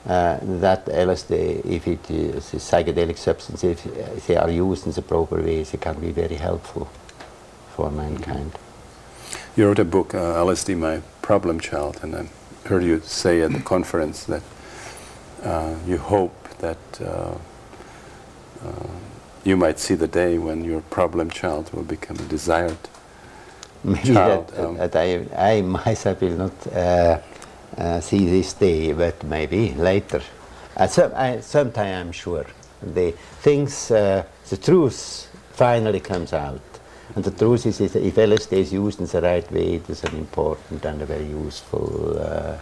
uh, that LSD, if it is a psychedelic substance, if they are used in the proper ways, it can be very helpful for mankind. You wrote a book, uh, LSD, My Problem Child, and I heard you say at the conference that uh, you hope that uh, uh, you might see the day when your problem child will become a desired Maybe child. that, um, that I, I myself will not uh, uh, see this day, but maybe later. At some, I, sometime I'm sure. The things, uh, the truth finally comes out. And the truth is, is that if LSD is used in the right way, it is an important and a very useful, uh,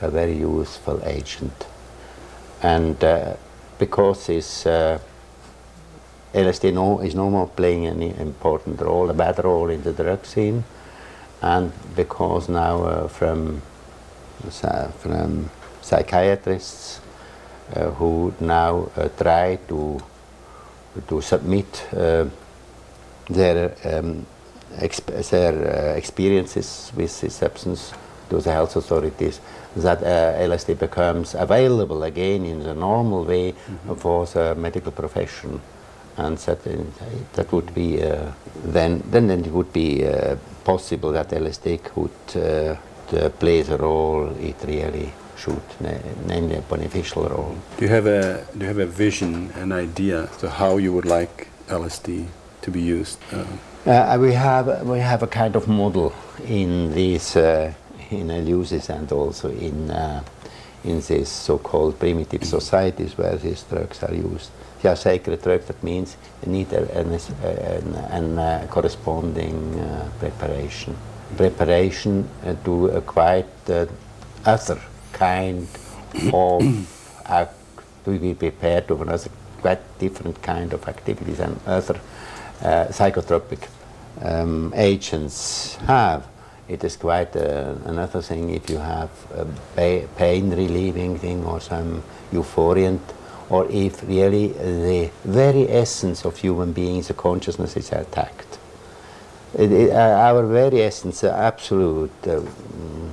a very useful agent. And uh, because this uh, LSD no, is no more playing any important role, a bad role in the drug scene, and because now uh, from from psychiatrists uh, who now uh, try to to submit uh, their um, exp- their experiences with this substance to the health authorities, that uh, LSD becomes available again in the normal way for the medical profession and that uh, that would be uh, then then it would be uh, possible that LSD could uh, play the role it really should, namely a beneficial role. do you have a do you have a vision, an idea to how you would like LSD to be used? Uh, Uh, we have we have a kind of model in this uh, in Eleusis and also in uh, in these so-called primitive societies where these drugs are used. They are sacred drugs. That means you need a, an, an, an uh, corresponding uh, preparation. Preparation uh, to a quite uh, other kind of act, to be prepared to another quite different kind of activities and other uh, psychotropic um, agents have. It is quite uh, another thing if you have a pa- pain relieving thing or some euphoriant, or if really the very essence of human beings, the consciousness is attacked. It, it, uh, our very essence, the absolute, uh, mm,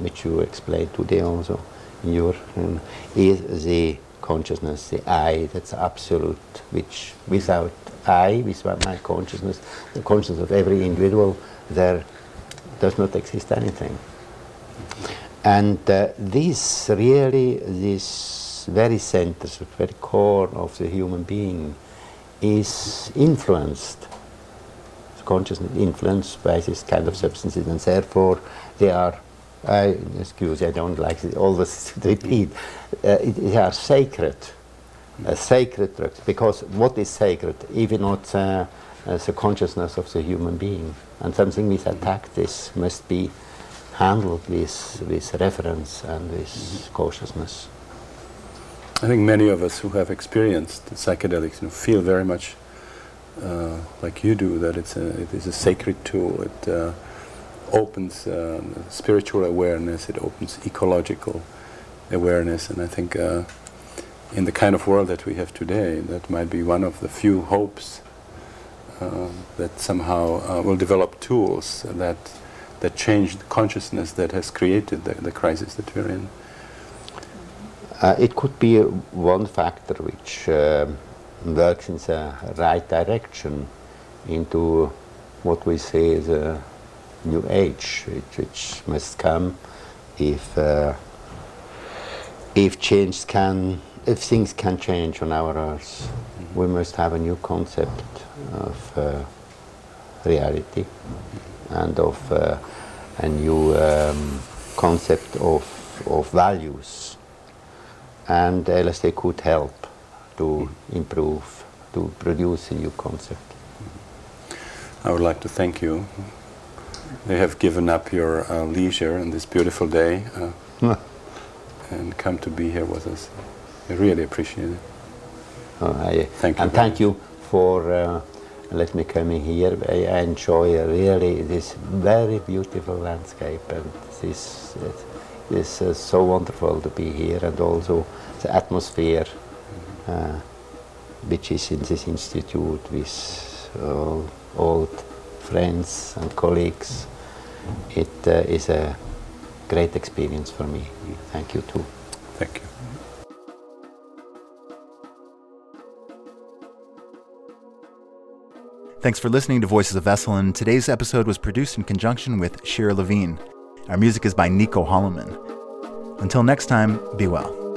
which you explained today also in your, um, is the consciousness, the I, that's absolute, which without I, without my consciousness, the consciousness of every individual, there does not exist anything. And uh, this really, this very center, the very core of the human being is influenced consciousness influenced by this kind of substances, and therefore they are. I excuse, I don't like it always to repeat. Uh, they are sacred, uh, sacred drugs. Because what is sacred, even not uh, the consciousness of the human being, and something with attack this must be handled with with reverence and with cautiousness. I think many of us who have experienced psychedelics you know, feel very much uh, like you do that it's a, it is a sacred tool. It uh, opens uh, spiritual awareness. It opens ecological awareness, and I think uh, in the kind of world that we have today, that might be one of the few hopes that somehow uh, will develop tools that that change the consciousness that has created the, the crisis that we're in. Uh, it could be uh, one factor which works in the right direction into what we say is a new age, which, which must come if uh, if change can, if things can change on our earth. We must have a new concept of uh, reality and of uh, a new um, concept of, of values. And LSD could help to improve, to produce a new concept. I would like to thank you. You have given up your uh, leisure on this beautiful day uh, and come to be here with us. I really appreciate it. Uh, I, Thank you and thank you for uh, let me in here. I, I enjoy really this very beautiful landscape and this this is so wonderful to be here and also the atmosphere uh, which is in this institute with uh, old friends and colleagues. It uh, is a great experience for me. Thank you too. Thank you. Thanks for listening to Voices of Esalen. Today's episode was produced in conjunction with Shira Levine. Our music is by Nico Holloman. Until next time, be well.